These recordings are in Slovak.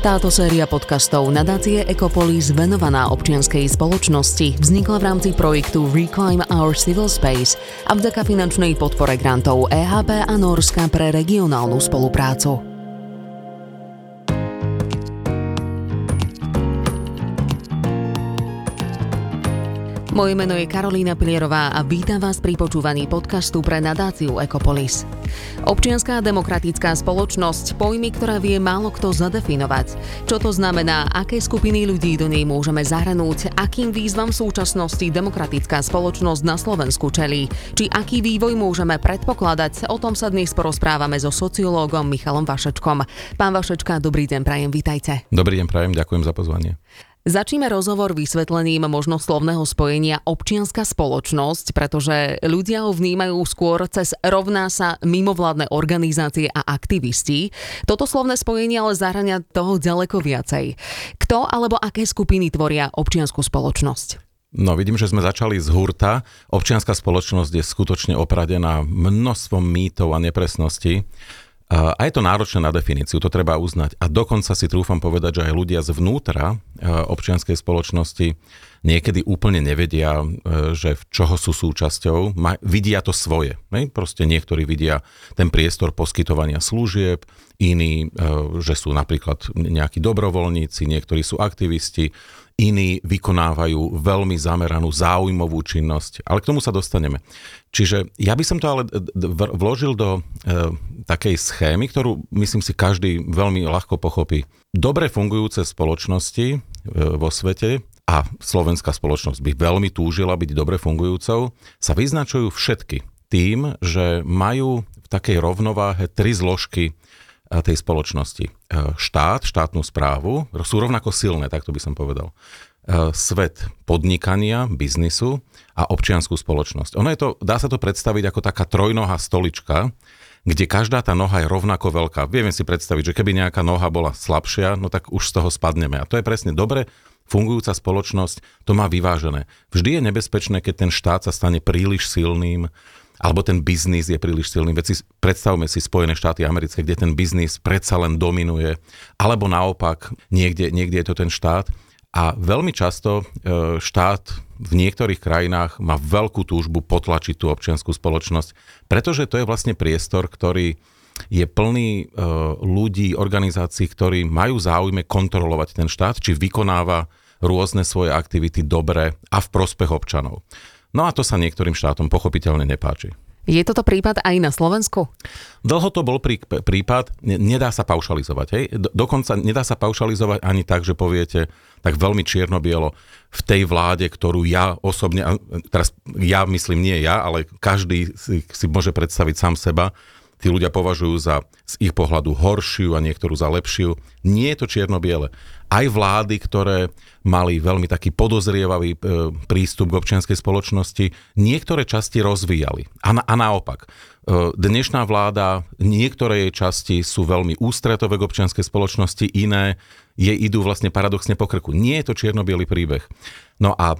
Táto séria podcastov nadácie Ecopolis venovaná občianskej spoločnosti vznikla v rámci projektu Reclaim Our Civil Space a vďaka finančnej podpore grantov EHP a Norska pre regionálnu spoluprácu. Moje meno je Karolína Pilierová a vítam vás pri počúvaní podcastu pre nadáciu Ecopolis. Občianská demokratická spoločnosť, pojmy, ktorá vie málo kto zadefinovať. Čo to znamená, aké skupiny ľudí do nej môžeme zahrnúť, akým výzvam v súčasnosti demokratická spoločnosť na Slovensku čelí, či aký vývoj môžeme predpokladať, o tom sa dnes porozprávame so sociológom Michalom Vašečkom. Pán Vašečka, dobrý deň, prajem, vítajte. Dobrý deň, prajem, ďakujem za pozvanie. Začneme rozhovor vysvetlením možno slovného spojenia občianská spoločnosť, pretože ľudia ho vnímajú skôr cez rovná sa mimovládne organizácie a aktivisti. Toto slovné spojenie ale zahrania toho ďaleko viacej. Kto alebo aké skupiny tvoria občianskú spoločnosť? No vidím, že sme začali z hurta. Občianská spoločnosť je skutočne opradená množstvom mýtov a nepresností. A je to náročné na definíciu, to treba uznať. A dokonca si trúfam povedať, že aj ľudia zvnútra e, občianskej spoločnosti niekedy úplne nevedia, e, že v čoho sú súčasťou. Vidia to svoje. Proste niektorí vidia ten priestor poskytovania služieb, iní, e, že sú napríklad nejakí dobrovoľníci, niektorí sú aktivisti, iní vykonávajú veľmi zameranú záujmovú činnosť, ale k tomu sa dostaneme. Čiže ja by som to ale vložil do e, takej schémy, ktorú myslím si každý veľmi ľahko pochopí. Dobre fungujúce spoločnosti e, vo svete a slovenská spoločnosť by veľmi túžila byť dobre fungujúcou, sa vyznačujú všetky tým, že majú v takej rovnováhe tri zložky tej spoločnosti. E, štát, štátnu správu sú rovnako silné, tak to by som povedal. E, svet podnikania, biznisu a občianskú spoločnosť. Ono je to, dá sa to predstaviť ako taká trojnoha stolička, kde každá tá noha je rovnako veľká. Vieme si predstaviť, že keby nejaká noha bola slabšia, no tak už z toho spadneme. A to je presne dobre, fungujúca spoločnosť to má vyvážené. Vždy je nebezpečné, keď ten štát sa stane príliš silným, alebo ten biznis je príliš silný. Veď si, predstavme si Spojené štáty americké, kde ten biznis predsa len dominuje, alebo naopak, niekde, niekde je to ten štát. A veľmi často e, štát v niektorých krajinách má veľkú túžbu potlačiť tú občianskú spoločnosť, pretože to je vlastne priestor, ktorý je plný e, ľudí, organizácií, ktorí majú záujme kontrolovať ten štát, či vykonáva rôzne svoje aktivity dobre a v prospech občanov. No a to sa niektorým štátom pochopiteľne nepáči. Je toto prípad aj na Slovensku? Dlho to bol prí, prípad, nedá sa paušalizovať. Hej? Dokonca nedá sa paušalizovať ani tak, že poviete tak veľmi čierno-bielo v tej vláde, ktorú ja osobne, teraz ja myslím nie ja, ale každý si, si môže predstaviť sám seba, tí ľudia považujú za z ich pohľadu horšiu a niektorú za lepšiu. Nie je to čierno-biele. Aj vlády, ktoré mali veľmi taký podozrievavý e, prístup k občianskej spoločnosti, niektoré časti rozvíjali. A, na, a naopak. E, dnešná vláda, niektoré jej časti sú veľmi ústretové k občianskej spoločnosti, iné jej idú vlastne paradoxne po krku. Nie je to čierno príbeh. No a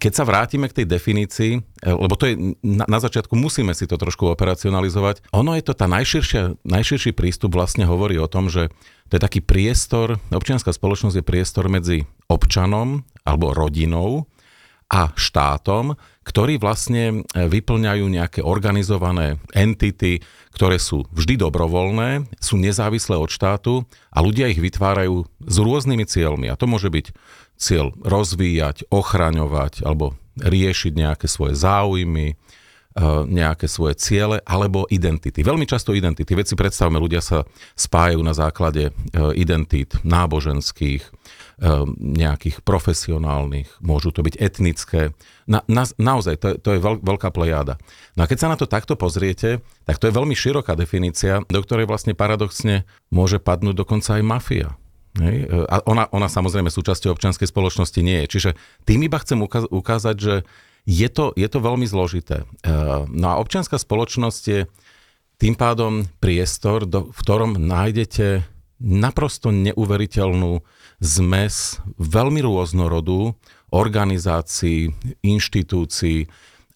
keď sa vrátime k tej definícii, lebo to je na, na začiatku musíme si to trošku operacionalizovať, ono je to tá najširšia, najširší prístup vlastne hovorí o tom, že to je taký priestor, občianská spoločnosť je priestor medzi občanom alebo rodinou a štátom, ktorí vlastne vyplňajú nejaké organizované entity, ktoré sú vždy dobrovoľné, sú nezávislé od štátu a ľudia ich vytvárajú s rôznymi cieľmi. A to môže byť cieľ rozvíjať, ochraňovať alebo riešiť nejaké svoje záujmy, e, nejaké svoje ciele alebo identity. Veľmi často identity. Veď si predstavme, ľudia sa spájajú na základe e, identít náboženských, e, nejakých profesionálnych, môžu to byť etnické. Na, na, naozaj, to, to je veľ, veľká plejáda. No a keď sa na to takto pozriete, tak to je veľmi široká definícia, do ktorej vlastne paradoxne môže padnúť dokonca aj mafia. Hej? A ona, ona samozrejme súčasťou občianskej spoločnosti nie je. Čiže tým iba chcem ukázať, že je to, je to veľmi zložité. E, no a občianská spoločnosť je tým pádom priestor, do, v ktorom nájdete naprosto neuveriteľnú zmes veľmi rôznorodú organizácií, inštitúcií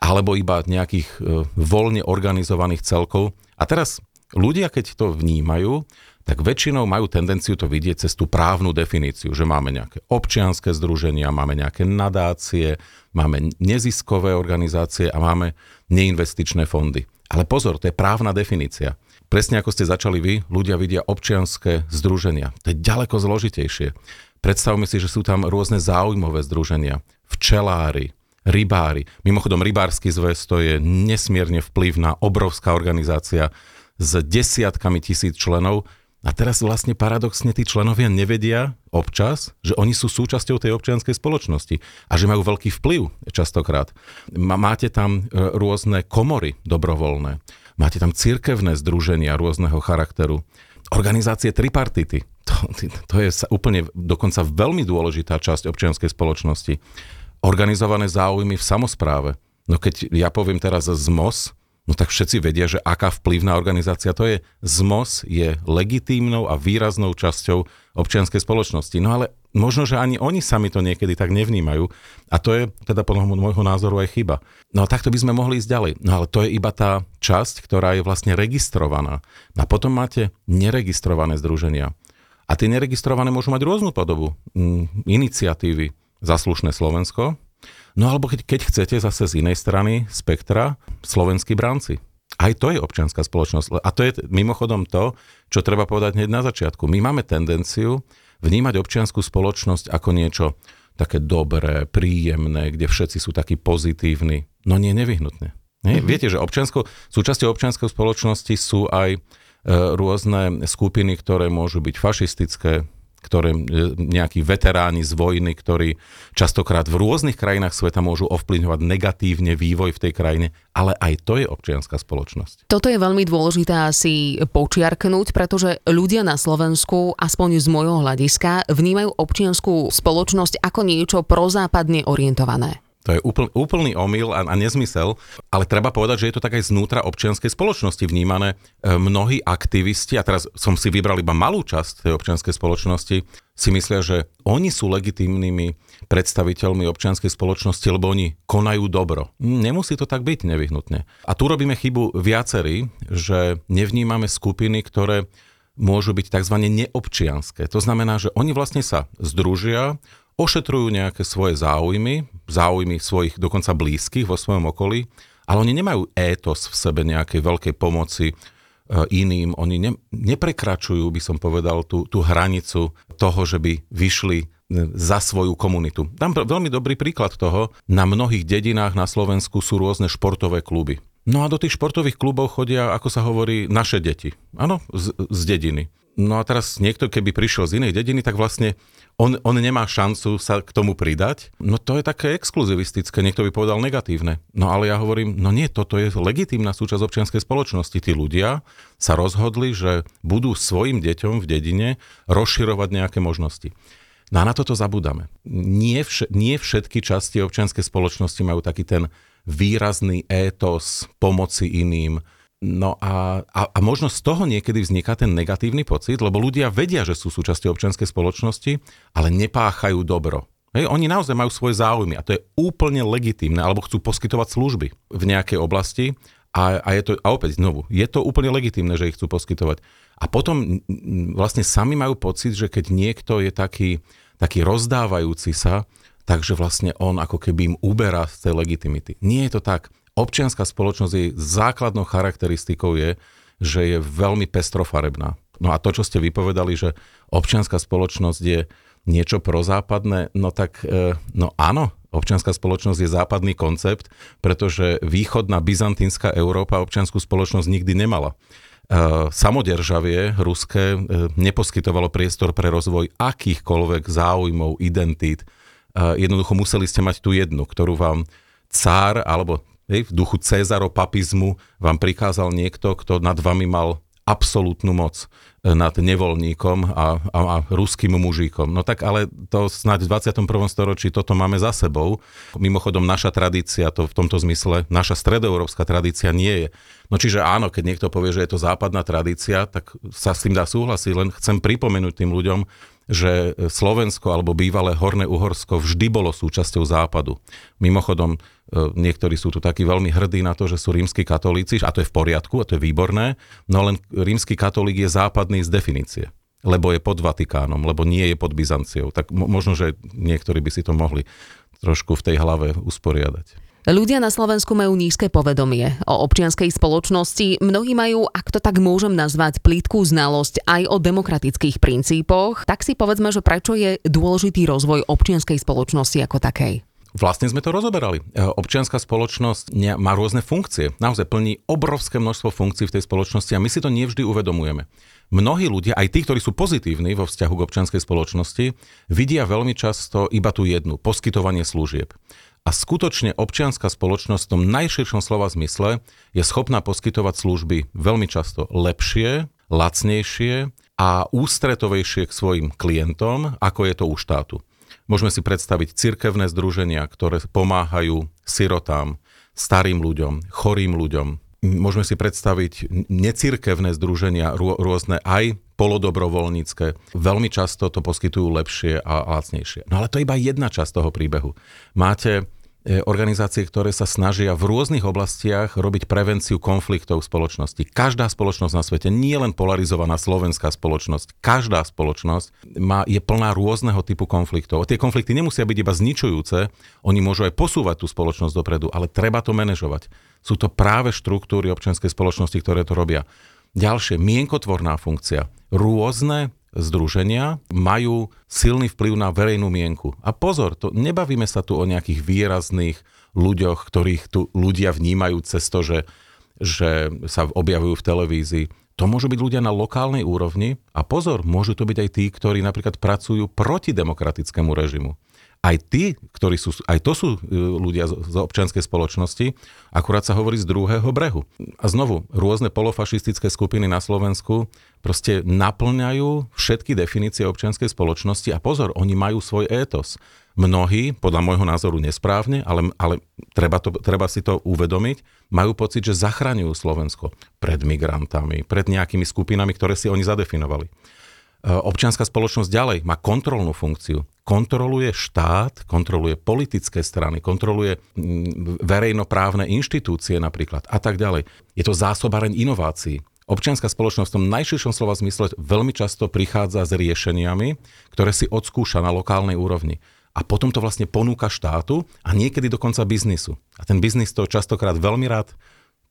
alebo iba nejakých e, voľne organizovaných celkov. A teraz ľudia, keď to vnímajú, tak väčšinou majú tendenciu to vidieť cez tú právnu definíciu, že máme nejaké občianské združenia, máme nejaké nadácie, máme neziskové organizácie a máme neinvestičné fondy. Ale pozor, to je právna definícia. Presne ako ste začali vy, ľudia vidia občianské združenia. To je ďaleko zložitejšie. Predstavme si, že sú tam rôzne záujmové združenia. Včelári, rybári. Mimochodom, rybársky zväz to je nesmierne vplyvná, obrovská organizácia s desiatkami tisíc členov, a teraz vlastne paradoxne tí členovia nevedia občas, že oni sú súčasťou tej občianskej spoločnosti a že majú veľký vplyv častokrát. Máte tam e, rôzne komory dobrovoľné, máte tam cirkevné združenia rôzneho charakteru, organizácie tripartity. To, to je úplne dokonca veľmi dôležitá časť občianskej spoločnosti. Organizované záujmy v samozpráve. No keď ja poviem teraz ZMOS, No tak všetci vedia, že aká vplyvná organizácia to je. ZMOS je legitímnou a výraznou časťou občianskej spoločnosti. No ale možno, že ani oni sami to niekedy tak nevnímajú. A to je teda podľa môjho názoru aj chyba. No a takto by sme mohli ísť ďalej. No ale to je iba tá časť, ktorá je vlastne registrovaná. No a potom máte neregistrované združenia. A tie neregistrované môžu mať rôznu podobu. Iniciatívy Zaslušné Slovensko, No alebo keď, keď chcete zase z inej strany spektra, slovenskí bránci. Aj to je občianská spoločnosť. A to je mimochodom to, čo treba povedať hneď na začiatku. My máme tendenciu vnímať občianskú spoločnosť ako niečo také dobré, príjemné, kde všetci sú takí pozitívni. No nie nevyhnutne. Nie? Mm-hmm. Viete, že občiansko, súčasťou občianskej spoločnosti sú aj e, rôzne skupiny, ktoré môžu byť fašistické, ktoré e, nejakí veteráni z vojny, ktorí častokrát v rôznych krajinách sveta môžu ovplyvňovať negatívne vývoj v tej krajine, ale aj to je občianská spoločnosť. Toto je veľmi dôležité asi počiarknúť, pretože ľudia na Slovensku, aspoň z môjho hľadiska, vnímajú občianskú spoločnosť ako niečo prozápadne orientované. To je úpl, úplný omyl a, a nezmysel, ale treba povedať, že je to tak aj znútra občianskej spoločnosti vnímané. E, mnohí aktivisti, a teraz som si vybral iba malú časť tej občianskej spoločnosti, si myslia, že oni sú legitímnymi predstaviteľmi občianskej spoločnosti, lebo oni konajú dobro. Nemusí to tak byť nevyhnutne. A tu robíme chybu viacerí, že nevnímame skupiny, ktoré môžu byť tzv. neobčianské. To znamená, že oni vlastne sa združia, ošetrujú nejaké svoje záujmy, záujmy svojich dokonca blízkych vo svojom okolí, ale oni nemajú étos v sebe nejakej veľkej pomoci e, iným, oni ne, neprekračujú, by som povedal, tú, tú hranicu toho, že by vyšli e, za svoju komunitu. Dám veľmi dobrý príklad toho. Na mnohých dedinách na Slovensku sú rôzne športové kluby. No a do tých športových klubov chodia, ako sa hovorí, naše deti. Áno, z, z dediny. No a teraz niekto, keby prišiel z inej dediny, tak vlastne on, on nemá šancu sa k tomu pridať. No to je také exkluzivistické, niekto by povedal negatívne. No ale ja hovorím, no nie, toto je legitímna súčasť občianskej spoločnosti. Tí ľudia sa rozhodli, že budú svojim deťom v dedine rozširovať nejaké možnosti. No a na toto zabudáme. Nie, vš- nie všetky časti občianskej spoločnosti majú taký ten výrazný étos pomoci iným, No a, a, a možno z toho niekedy vzniká ten negatívny pocit, lebo ľudia vedia, že sú súčasťou občianskej spoločnosti, ale nepáchajú dobro. Hej, oni naozaj majú svoje záujmy a to je úplne legitímne, alebo chcú poskytovať služby v nejakej oblasti a, a, je to, a opäť znovu, je to úplne legitímne, že ich chcú poskytovať. A potom vlastne sami majú pocit, že keď niekto je taký, taký rozdávajúci sa, takže vlastne on ako keby im uberá z tej legitimity. Nie je to tak občianská spoločnosť, jej základnou charakteristikou je, že je veľmi pestrofarebná. No a to, čo ste vypovedali, že občianská spoločnosť je niečo prozápadné, no tak e, no áno, občianská spoločnosť je západný koncept, pretože východná byzantínska Európa občianskú spoločnosť nikdy nemala. E, samoderžavie ruské e, neposkytovalo priestor pre rozvoj akýchkoľvek záujmov, identít. Jednoducho museli ste mať tú jednu, ktorú vám cár alebo Hej, v duchu Cezaropapizmu vám prikázal niekto, kto nad vami mal absolútnu moc e, nad nevolníkom a, a, a ruským mužíkom. No tak ale to snáď v 21. storočí toto máme za sebou. Mimochodom naša tradícia, to v tomto zmysle, naša stredoeurópska tradícia nie je. No čiže áno, keď niekto povie, že je to západná tradícia, tak sa s tým dá súhlasiť, len chcem pripomenúť tým ľuďom, že Slovensko alebo bývalé Horné Uhorsko vždy bolo súčasťou západu. Mimochodom, e, niektorí sú tu takí veľmi hrdí na to, že sú rímsky katolíci, a to je v poriadku, a to je výborné, no len rímsky katolík je západný z definície lebo je pod Vatikánom, lebo nie je pod Byzanciou. Tak možno, že niektorí by si to mohli trošku v tej hlave usporiadať. Ľudia na Slovensku majú nízke povedomie o občianskej spoločnosti. Mnohí majú, ak to tak môžem nazvať, plítkú znalosť aj o demokratických princípoch. Tak si povedzme, že prečo je dôležitý rozvoj občianskej spoločnosti ako takej. Vlastne sme to rozoberali. E, občianská spoločnosť má rôzne funkcie. Naozaj plní obrovské množstvo funkcií v tej spoločnosti a my si to nevždy uvedomujeme. Mnohí ľudia, aj tí, ktorí sú pozitívni vo vzťahu k občianskej spoločnosti, vidia veľmi často iba tú jednu, poskytovanie služieb. A skutočne občianská spoločnosť v tom najširšom slova zmysle je schopná poskytovať služby veľmi často lepšie, lacnejšie a ústretovejšie k svojim klientom, ako je to u štátu. Môžeme si predstaviť cirkevné združenia, ktoré pomáhajú sirotám, starým ľuďom, chorým ľuďom. Môžeme si predstaviť necirkevné združenia, rôzne aj polodobrovoľnícke. Veľmi často to poskytujú lepšie a lacnejšie. No ale to je iba jedna časť toho príbehu. Máte E, organizácie, ktoré sa snažia v rôznych oblastiach robiť prevenciu konfliktov v spoločnosti. Každá spoločnosť na svete, nie len polarizovaná slovenská spoločnosť, každá spoločnosť má, je plná rôzneho typu konfliktov. Tie konflikty nemusia byť iba zničujúce, oni môžu aj posúvať tú spoločnosť dopredu, ale treba to manažovať. Sú to práve štruktúry občianskej spoločnosti, ktoré to robia. Ďalšie, mienkotvorná funkcia. Rôzne združenia majú silný vplyv na verejnú mienku. A pozor, to nebavíme sa tu o nejakých výrazných ľuďoch, ktorých tu ľudia vnímajú cez to, že, že sa objavujú v televízii. To môžu byť ľudia na lokálnej úrovni a pozor, môžu to byť aj tí, ktorí napríklad pracujú proti demokratickému režimu aj tí, ktorí sú, aj to sú e, ľudia z občianskej spoločnosti, akurát sa hovorí z druhého brehu. A znovu, rôzne polofašistické skupiny na Slovensku proste naplňajú všetky definície občianskej spoločnosti a pozor, oni majú svoj étos. Mnohí, podľa môjho názoru nesprávne, ale, ale treba, to, treba si to uvedomiť, majú pocit, že zachraňujú Slovensko pred migrantami, pred nejakými skupinami, ktoré si oni zadefinovali. E, občianská spoločnosť ďalej má kontrolnú funkciu. Kontroluje štát, kontroluje politické strany, kontroluje mm, verejnoprávne inštitúcie napríklad a tak ďalej. Je to zásobareň inovácií. Občianská spoločnosť v tom najširšom slova zmysle veľmi často prichádza s riešeniami, ktoré si odskúša na lokálnej úrovni. A potom to vlastne ponúka štátu a niekedy dokonca biznisu. A ten biznis to častokrát veľmi rád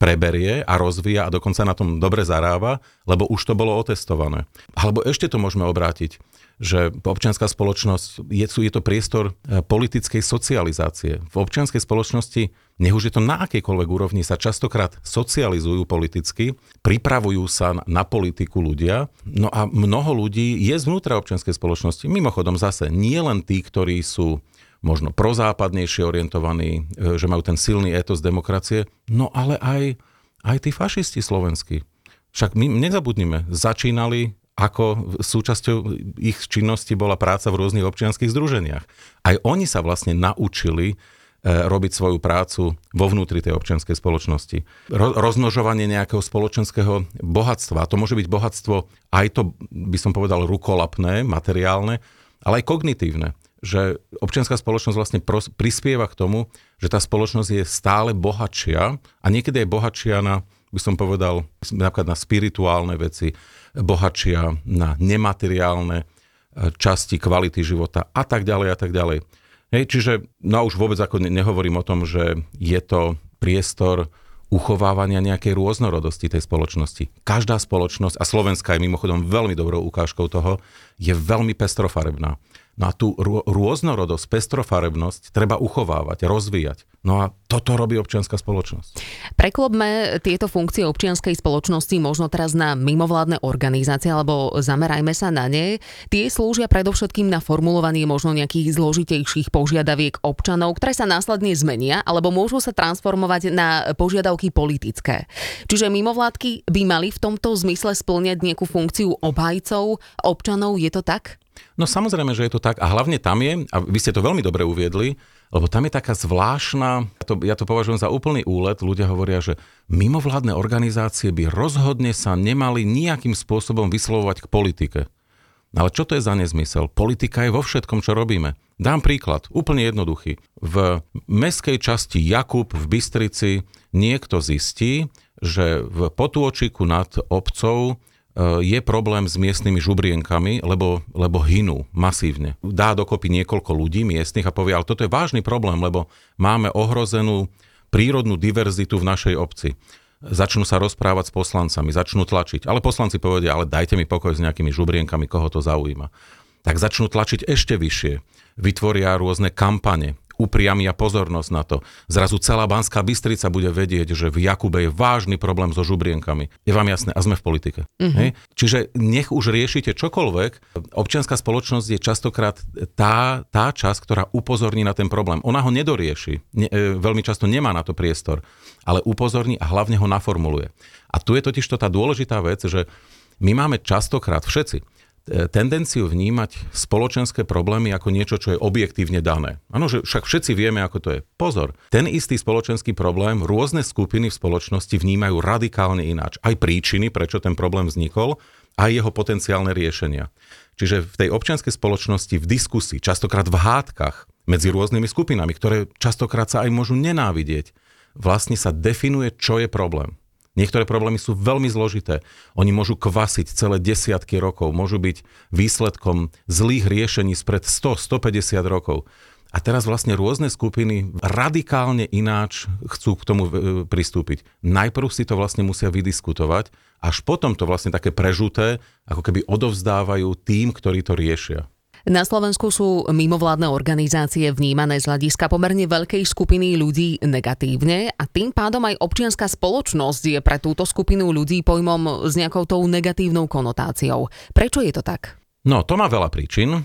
preberie a rozvíja a dokonca na tom dobre zarába, lebo už to bolo otestované. Alebo ešte to môžeme obrátiť, že občianská spoločnosť, je, je to priestor e, politickej socializácie. V občianskej spoločnosti, nech už je to na akejkoľvek úrovni, sa častokrát socializujú politicky, pripravujú sa na politiku ľudia, no a mnoho ľudí je zvnútra občianskej spoločnosti. Mimochodom zase, nie len tí, ktorí sú možno prozápadnejšie orientovaní, e, že majú ten silný étos demokracie, no ale aj, aj tí fašisti slovenskí. Však my nezabudnime, začínali ako súčasťou ich činnosti bola práca v rôznych občianských združeniach. Aj oni sa vlastne naučili e, robiť svoju prácu vo vnútri tej občianskej spoločnosti. Ro- rozmnožovanie nejakého spoločenského bohatstva. To môže byť bohatstvo aj to, by som povedal, rukolapné, materiálne, ale aj kognitívne že občianská spoločnosť vlastne pros- prispieva k tomu, že tá spoločnosť je stále bohatšia a niekedy je bohatšia na, by som povedal, napríklad na spirituálne veci, bohatšia na nemateriálne e, časti kvality života a tak ďalej a tak ďalej. Hej, čiže, no už vôbec ako nehovorím o tom, že je to priestor uchovávania nejakej rôznorodosti tej spoločnosti. Každá spoločnosť, a Slovenska je mimochodom veľmi dobrou ukážkou toho, je veľmi pestrofarebná. No a tú rôznorodosť, pestrofarebnosť treba uchovávať, rozvíjať. No a toto robí občianská spoločnosť. Preklopme tieto funkcie občianskej spoločnosti možno teraz na mimovládne organizácie, alebo zamerajme sa na ne. Tie slúžia predovšetkým na formulovanie možno nejakých zložitejších požiadaviek občanov, ktoré sa následne zmenia, alebo môžu sa transformovať na požiadavky politické. Čiže mimovládky by mali v tomto zmysle splňať nejakú funkciu obhajcov občanov, je to tak? No samozrejme, že je to tak a hlavne tam je, a vy ste to veľmi dobre uviedli, lebo tam je taká zvláštna, ja to, ja to považujem za úplný úlet, ľudia hovoria, že mimovládne organizácie by rozhodne sa nemali nejakým spôsobom vyslovovať k politike. Ale čo to je za nezmysel? Politika je vo všetkom, čo robíme. Dám príklad, úplne jednoduchý. V meskej časti Jakub v Bystrici niekto zistí, že v potôčiku nad obcov je problém s miestnymi žubrienkami, lebo, lebo hynú masívne. Dá dokopy niekoľko ľudí miestnych a povie, ale toto je vážny problém, lebo máme ohrozenú prírodnú diverzitu v našej obci začnú sa rozprávať s poslancami, začnú tlačiť. Ale poslanci povedia, ale dajte mi pokoj s nejakými žubrienkami, koho to zaujíma. Tak začnú tlačiť ešte vyššie. Vytvoria rôzne kampane, upriamia pozornosť na to. Zrazu celá Banská Bystrica bude vedieť, že v Jakube je vážny problém so žubrienkami. Je vám jasné? A sme v politike. Uh-huh. Hej? Čiže nech už riešite čokoľvek, občianská spoločnosť je častokrát tá, tá časť, ktorá upozorní na ten problém. Ona ho nedorieši. Ne, e, veľmi často nemá na to priestor, ale upozorní a hlavne ho naformuluje. A tu je totiž to tá dôležitá vec, že my máme častokrát všetci tendenciu vnímať spoločenské problémy ako niečo, čo je objektívne dané. Áno, že však všetci vieme, ako to je. Pozor, ten istý spoločenský problém rôzne skupiny v spoločnosti vnímajú radikálne ináč. Aj príčiny, prečo ten problém vznikol, aj jeho potenciálne riešenia. Čiže v tej občianskej spoločnosti, v diskusii, častokrát v hádkach medzi rôznymi skupinami, ktoré častokrát sa aj môžu nenávidieť, vlastne sa definuje, čo je problém. Niektoré problémy sú veľmi zložité. Oni môžu kvasiť celé desiatky rokov, môžu byť výsledkom zlých riešení spred 100-150 rokov. A teraz vlastne rôzne skupiny radikálne ináč chcú k tomu e, pristúpiť. Najprv si to vlastne musia vydiskutovať, až potom to vlastne také prežuté, ako keby odovzdávajú tým, ktorí to riešia. Na Slovensku sú mimovládne organizácie vnímané z hľadiska pomerne veľkej skupiny ľudí negatívne a tým pádom aj občianská spoločnosť je pre túto skupinu ľudí pojmom s nejakou tou negatívnou konotáciou. Prečo je to tak? No, to má veľa príčin.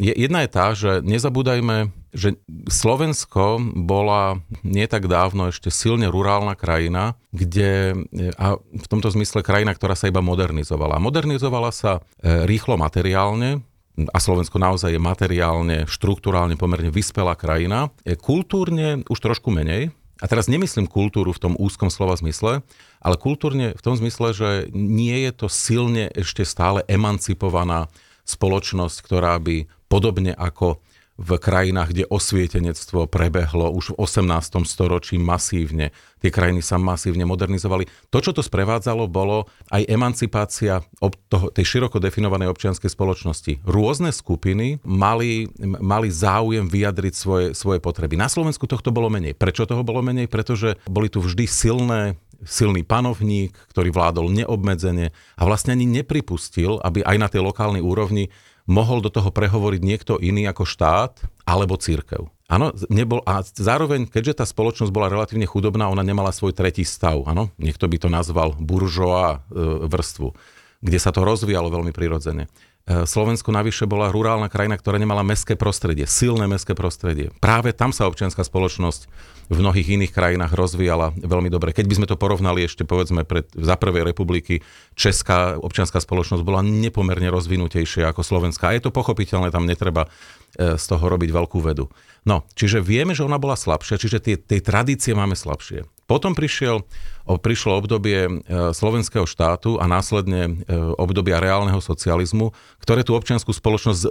Jedna je tá, že nezabúdajme, že Slovensko bola nie tak dávno ešte silne rurálna krajina, kde, a v tomto zmysle krajina, ktorá sa iba modernizovala. Modernizovala sa e, rýchlo materiálne, a Slovensko naozaj je materiálne, štruktúrálne pomerne vyspelá krajina. Je kultúrne už trošku menej, a teraz nemyslím kultúru v tom úzkom slova zmysle, ale kultúrne v tom zmysle, že nie je to silne ešte stále emancipovaná spoločnosť, ktorá by podobne ako v krajinách, kde osvietenectvo prebehlo už v 18. storočí masívne. Tie krajiny sa masívne modernizovali. To, čo to sprevádzalo, bolo aj emancipácia toho, tej široko definovanej občianskej spoločnosti. Rôzne skupiny mali, mali záujem vyjadriť svoje, svoje potreby. Na Slovensku tohto bolo menej. Prečo toho bolo menej? Pretože boli tu vždy silné silný panovník, ktorý vládol neobmedzene a vlastne ani nepripustil, aby aj na tej lokálnej úrovni mohol do toho prehovoriť niekto iný ako štát alebo církev. Áno, nebol, a zároveň, keďže tá spoločnosť bola relatívne chudobná, ona nemala svoj tretí stav, áno, niekto by to nazval buržoa e, vrstvu, kde sa to rozvíjalo veľmi prirodzene. E, Slovensko navyše bola rurálna krajina, ktorá nemala mestské prostredie, silné mestské prostredie. Práve tam sa občianská spoločnosť v mnohých iných krajinách rozvíjala veľmi dobre. Keď by sme to porovnali ešte povedzme pred, za prvej republiky, česká občianská spoločnosť bola nepomerne rozvinutejšia ako slovenská. A je to pochopiteľné, tam netreba e, z toho robiť veľkú vedu. No, čiže vieme, že ona bola slabšia, čiže tie, tie tradície máme slabšie. Potom prišiel, prišlo obdobie e, slovenského štátu a následne e, obdobia reálneho socializmu, ktoré tú občianskú spoločnosť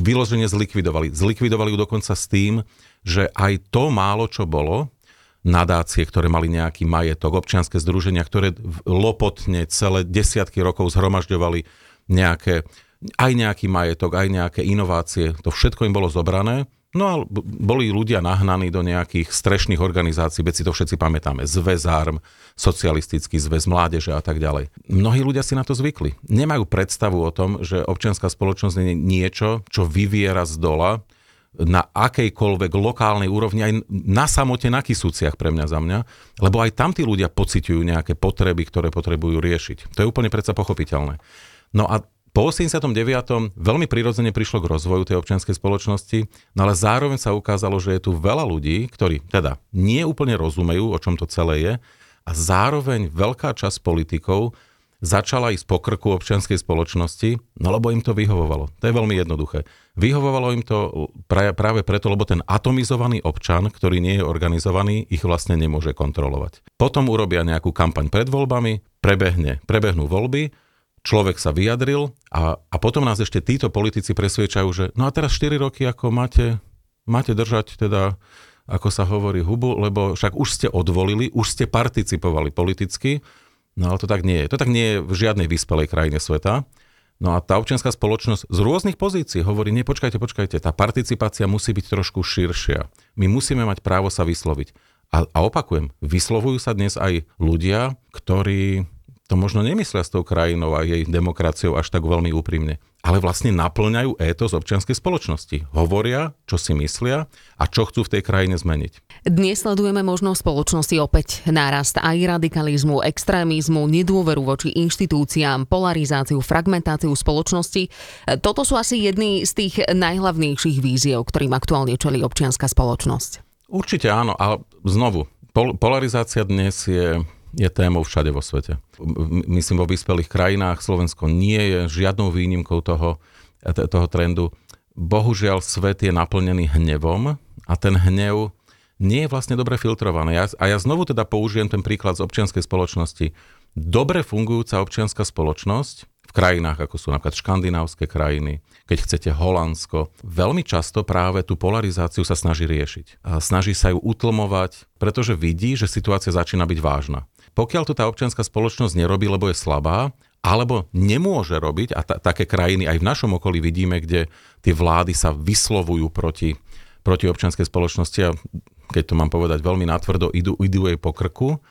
vyložene zlikvidovali. Zlikvidovali ju dokonca s tým, že aj to málo, čo bolo, nadácie, ktoré mali nejaký majetok, občianske združenia, ktoré lopotne celé desiatky rokov zhromažďovali nejaké, aj nejaký majetok, aj nejaké inovácie, to všetko im bolo zobrané. No a boli ľudia nahnaní do nejakých strešných organizácií, veď si to všetci pamätáme, zväz ARM, socialistický zväz mládeže a tak ďalej. Mnohí ľudia si na to zvykli. Nemajú predstavu o tom, že občianská spoločnosť je niečo, čo vyviera z dola, na akejkoľvek lokálnej úrovni, aj na samote na Kisúciach pre mňa za mňa, lebo aj tam tí ľudia pociťujú nejaké potreby, ktoré potrebujú riešiť. To je úplne predsa pochopiteľné. No a po 89. veľmi prirodzene prišlo k rozvoju tej občianskej spoločnosti, no ale zároveň sa ukázalo, že je tu veľa ľudí, ktorí teda nie úplne rozumejú, o čom to celé je, a zároveň veľká časť politikov začala ísť po krku občianskej spoločnosti, no lebo im to vyhovovalo. To je veľmi jednoduché. Vyhovovalo im to práve preto, lebo ten atomizovaný občan, ktorý nie je organizovaný, ich vlastne nemôže kontrolovať. Potom urobia nejakú kampaň pred voľbami, prebehne, prebehnú voľby, človek sa vyjadril a, a potom nás ešte títo politici presviečajú, že no a teraz 4 roky ako máte, máte držať teda ako sa hovorí, hubu, lebo však už ste odvolili, už ste participovali politicky, no ale to tak nie je. To tak nie je v žiadnej vyspelej krajine sveta. No a tá občianská spoločnosť z rôznych pozícií hovorí, nie, počkajte, počkajte, tá participácia musí byť trošku širšia. My musíme mať právo sa vysloviť. A, a opakujem, vyslovujú sa dnes aj ľudia, ktorí to možno nemyslia s tou krajinou a jej demokraciou až tak veľmi úprimne, ale vlastne naplňajú étos občianskej spoločnosti. Hovoria, čo si myslia a čo chcú v tej krajine zmeniť. Dnes sledujeme možno spoločnosti opäť nárast aj radikalizmu, extrémizmu, nedôveru voči inštitúciám, polarizáciu, fragmentáciu spoločnosti. Toto sú asi jedny z tých najhlavnejších víziev, ktorým aktuálne čelí občianská spoločnosť. Určite áno, ale znovu, pol- polarizácia dnes je je témou všade vo svete. Myslím, vo vyspelých krajinách Slovensko nie je žiadnou výnimkou toho, toho trendu. Bohužiaľ, svet je naplnený hnevom a ten hnev nie je vlastne dobre filtrovaný. Ja, a ja znovu teda použijem ten príklad z občianskej spoločnosti. Dobre fungujúca občianská spoločnosť v krajinách, ako sú napríklad škandinávské krajiny, keď chcete Holandsko, veľmi často práve tú polarizáciu sa snaží riešiť. A snaží sa ju utlmovať, pretože vidí, že situácia začína byť vážna. Pokiaľ to tá občianská spoločnosť nerobí, lebo je slabá, alebo nemôže robiť, a t- také krajiny aj v našom okolí vidíme, kde tie vlády sa vyslovujú proti, proti občianskej spoločnosti a keď to mám povedať veľmi natvrdo, idú, idú jej po krku,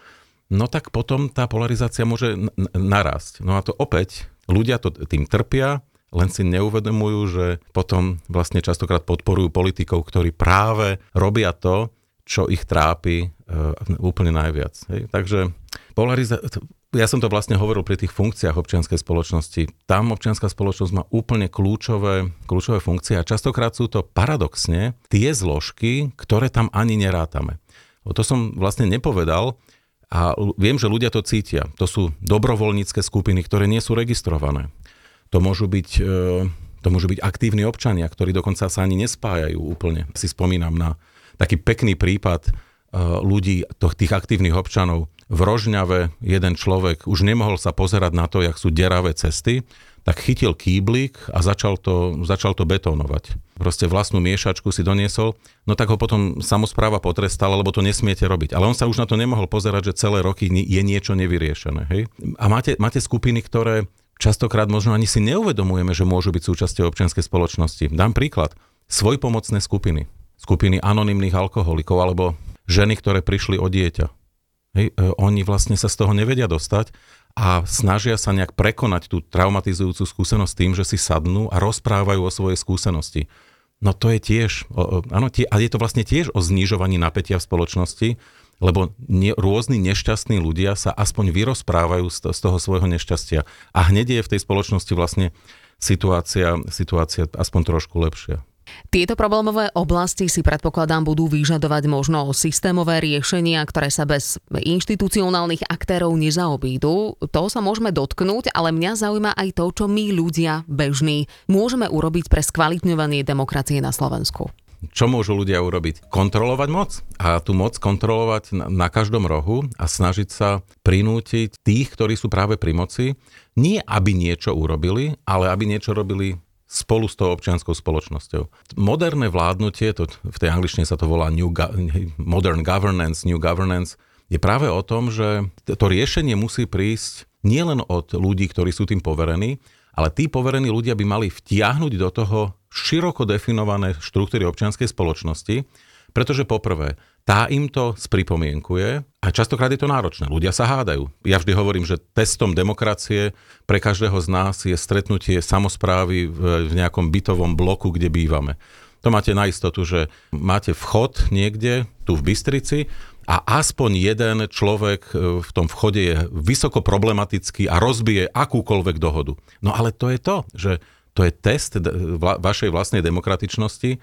no tak potom tá polarizácia môže n- narásť. No a to opäť, ľudia to tým trpia, len si neuvedomujú, že potom vlastne častokrát podporujú politikov, ktorí práve robia to, čo ich trápi uh, úplne najviac. Hej? Takže polariza- ja som to vlastne hovoril pri tých funkciách občianskej spoločnosti. Tam občianská spoločnosť má úplne kľúčové, kľúčové funkcie a častokrát sú to paradoxne tie zložky, ktoré tam ani nerátame. O to som vlastne nepovedal a viem, že ľudia to cítia. To sú dobrovoľnícke skupiny, ktoré nie sú registrované. To môžu byť, e, to môžu byť aktívni občania, ktorí dokonca sa ani nespájajú úplne. Si spomínam na taký pekný prípad e, ľudí, tých aktívnych občanov. V Rožňave jeden človek už nemohol sa pozerať na to, jak sú deravé cesty, tak chytil kýblik a začal to, začal to betónovať. Proste vlastnú miešačku si doniesol, no tak ho potom samozpráva potrestala, lebo to nesmiete robiť. Ale on sa už na to nemohol pozerať, že celé roky je niečo nevyriešené. Hej? A máte, máte skupiny, ktoré častokrát možno ani si neuvedomujeme, že môžu byť súčasťou občianskej spoločnosti. Dám príklad. Svojpomocné skupiny skupiny anonimných alkoholikov alebo ženy, ktoré prišli o dieťa. Hej, e, oni vlastne sa z toho nevedia dostať a snažia sa nejak prekonať tú traumatizujúcu skúsenosť tým, že si sadnú a rozprávajú o svojej skúsenosti. No to je tiež, áno, tie, a je to vlastne tiež o znižovaní napätia v spoločnosti, lebo nie, rôzni nešťastní ľudia sa aspoň vyrozprávajú z, z toho svojho nešťastia. A hneď je v tej spoločnosti vlastne situácia, situácia aspoň trošku lepšia. Tieto problémové oblasti si predpokladám budú vyžadovať možno systémové riešenia, ktoré sa bez inštitucionálnych aktérov nezaobídu. To sa môžeme dotknúť, ale mňa zaujíma aj to, čo my ľudia bežní môžeme urobiť pre skvalitňovanie demokracie na Slovensku. Čo môžu ľudia urobiť? Kontrolovať moc. A tú moc kontrolovať na, na každom rohu a snažiť sa prinútiť tých, ktorí sú práve pri moci, nie aby niečo urobili, ale aby niečo robili spolu s tou občianskou spoločnosťou. Moderné vládnutie, to, v tej angličtine sa to volá new go, modern governance, new governance, je práve o tom, že to riešenie musí prísť nielen od ľudí, ktorí sú tým poverení, ale tí poverení ľudia by mali vtiahnuť do toho široko definované štruktúry občianskej spoločnosti, pretože poprvé, tá im to spripomienkuje a častokrát je to náročné. Ľudia sa hádajú. Ja vždy hovorím, že testom demokracie pre každého z nás je stretnutie samozprávy v, v nejakom bytovom bloku, kde bývame. To máte na istotu, že máte vchod niekde, tu v Bystrici, a aspoň jeden človek e, v tom vchode je vysoko problematický a rozbije akúkoľvek dohodu. No ale to je to, že to je test vašej vlastnej demokratičnosti,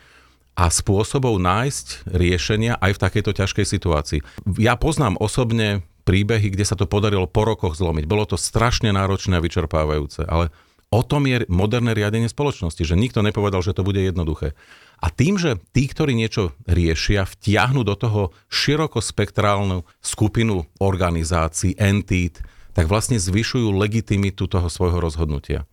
a spôsobov nájsť riešenia aj v takejto ťažkej situácii. Ja poznám osobne príbehy, kde sa to podarilo po rokoch zlomiť. Bolo to strašne náročné a vyčerpávajúce, ale o tom je moderné riadenie spoločnosti, že nikto nepovedal, že to bude jednoduché. A tým, že tí, ktorí niečo riešia, vtiahnu do toho širokospektrálnu skupinu organizácií, entít, tak vlastne zvyšujú legitimitu toho svojho rozhodnutia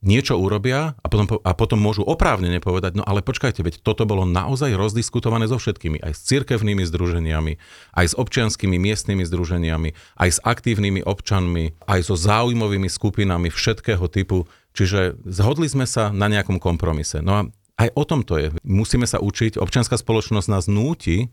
niečo urobia a potom, a potom môžu oprávnene povedať, no ale počkajte, veď toto bolo naozaj rozdiskutované so všetkými, aj s cirkevnými združeniami, aj s občianskými miestnymi združeniami, aj s aktívnymi občanmi, aj so záujmovými skupinami všetkého typu. Čiže zhodli sme sa na nejakom kompromise. No a aj o tom to je. Musíme sa učiť, občianská spoločnosť nás núti,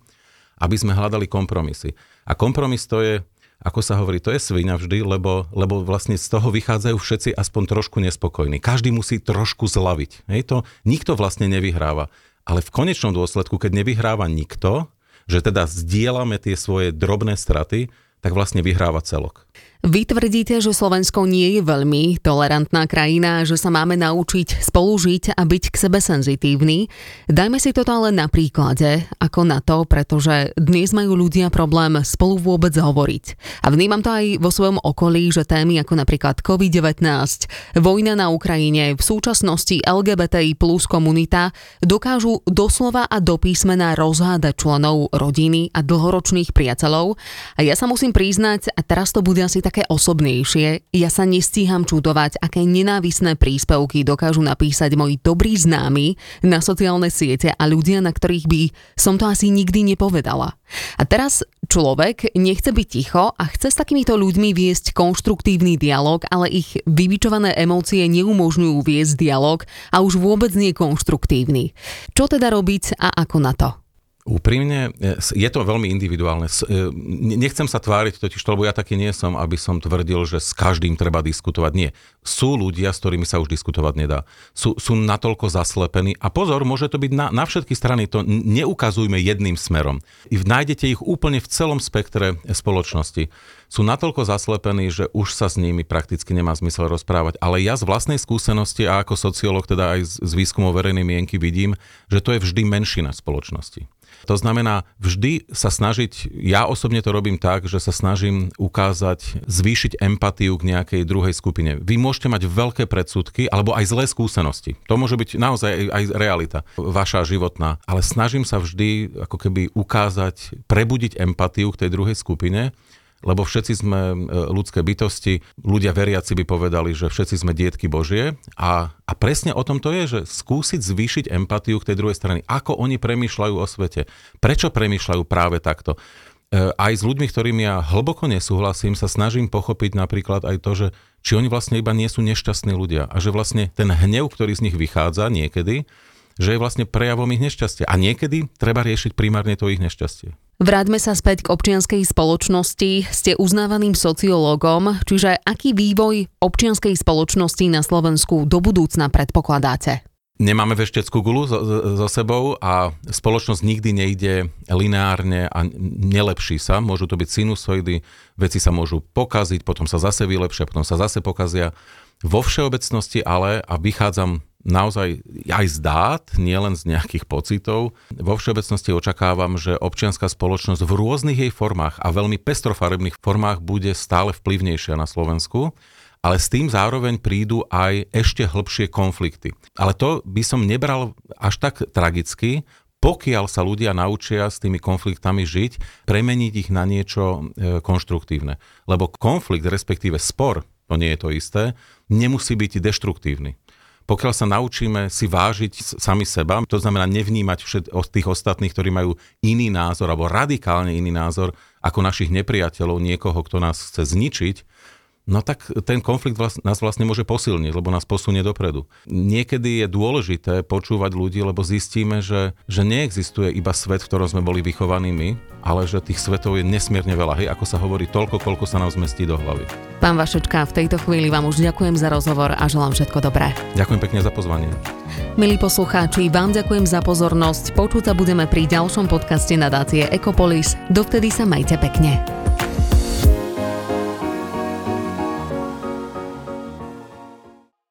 aby sme hľadali kompromisy. A kompromis to je ako sa hovorí, to je svina vždy, lebo, lebo vlastne z toho vychádzajú všetci aspoň trošku nespokojní. Každý musí trošku zlaviť. Hej, to nikto vlastne nevyhráva. Ale v konečnom dôsledku, keď nevyhráva nikto, že teda zdieľame tie svoje drobné straty, tak vlastne vyhráva celok. Vy tvrdíte, že Slovensko nie je veľmi tolerantná krajina, že sa máme naučiť spolužiť a byť k sebe senzitívny. Dajme si toto ale na príklade, ako na to, pretože dnes majú ľudia problém spolu vôbec hovoriť. A vnímam to aj vo svojom okolí, že témy ako napríklad COVID-19, vojna na Ukrajine, v súčasnosti LGBTI plus komunita dokážu doslova a do písmena rozhádať členov rodiny a dlhoročných priateľov. A ja sa musím priznať, a teraz to bude asi také osobnejšie, ja sa nestíham čudovať, aké nenávisné príspevky dokážu napísať moji dobrí známi na sociálne siete a ľudia, na ktorých by som to asi nikdy nepovedala. A teraz človek nechce byť ticho a chce s takýmito ľuďmi viesť konštruktívny dialog, ale ich vybičované emócie neumožňujú viesť dialog a už vôbec nie konštruktívny. Čo teda robiť a ako na to? Úprimne, e, je to veľmi individuálne. E, nechcem sa tváriť totiž, lebo ja taký nie som, aby som tvrdil, že s každým treba diskutovať. Nie. Sú ľudia, s ktorými sa už diskutovať nedá. Sú, sú natoľko zaslepení. A pozor, môže to byť na, na všetky strany. To neukazujme jedným smerom. I nájdete ich úplne v celom spektre spoločnosti. Sú natoľko zaslepení, že už sa s nimi prakticky nemá zmysel rozprávať. Ale ja z vlastnej skúsenosti a ako sociológ, teda aj z výskumov verejnej mienky vidím, že to je vždy menšina spoločnosti. To znamená vždy sa snažiť, ja osobne to robím tak, že sa snažím ukázať, zvýšiť empatiu k nejakej druhej skupine. Vy môžete mať veľké predsudky alebo aj zlé skúsenosti. To môže byť naozaj aj realita, vaša životná. Ale snažím sa vždy ako keby ukázať, prebudiť empatiu k tej druhej skupine lebo všetci sme e, ľudské bytosti, ľudia veriaci by povedali, že všetci sme dietky Božie a, a presne o tom to je, že skúsiť zvýšiť empatiu k tej druhej strany. Ako oni premýšľajú o svete? Prečo premýšľajú práve takto? E, aj s ľuďmi, ktorými ja hlboko nesúhlasím, sa snažím pochopiť napríklad aj to, že či oni vlastne iba nie sú nešťastní ľudia a že vlastne ten hnev, ktorý z nich vychádza niekedy, že je vlastne prejavom ich nešťastia. A niekedy treba riešiť primárne to ich nešťastie. Vráťme sa späť k občianskej spoločnosti. Ste uznávaným sociológom, čiže aký vývoj občianskej spoločnosti na Slovensku do budúcna predpokladáte? Nemáme vešteckú gulu so, so sebou a spoločnosť nikdy nejde lineárne a nelepší sa. Môžu to byť sinusoidy, veci sa môžu pokaziť, potom sa zase vylepšia, potom sa zase pokazia. Vo všeobecnosti ale, a vychádzam naozaj aj z dát, nielen z nejakých pocitov. Vo všeobecnosti očakávam, že občianská spoločnosť v rôznych jej formách a veľmi pestrofarebných formách bude stále vplyvnejšia na Slovensku ale s tým zároveň prídu aj ešte hĺbšie konflikty. Ale to by som nebral až tak tragicky, pokiaľ sa ľudia naučia s tými konfliktami žiť, premeniť ich na niečo e, konštruktívne. Lebo konflikt, respektíve spor, to nie je to isté, nemusí byť deštruktívny pokiaľ sa naučíme si vážiť sami seba, to znamená nevnímať všet, tých ostatných, ktorí majú iný názor alebo radikálne iný názor ako našich nepriateľov, niekoho, kto nás chce zničiť, no tak ten konflikt vlast, nás vlastne môže posilniť, lebo nás posunie dopredu. Niekedy je dôležité počúvať ľudí, lebo zistíme, že, že neexistuje iba svet, v ktorom sme boli vychovaní my, ale že tých svetov je nesmierne veľa. Hej, ako sa hovorí, toľko, koľko sa nám zmestí do hlavy. Pán Vašečka, v tejto chvíli vám už ďakujem za rozhovor a želám všetko dobré. Ďakujem pekne za pozvanie. Milí poslucháči, vám ďakujem za pozornosť. Počuť sa budeme pri ďalšom podcaste nadácie Ekopolis. Dovtedy sa majte pekne.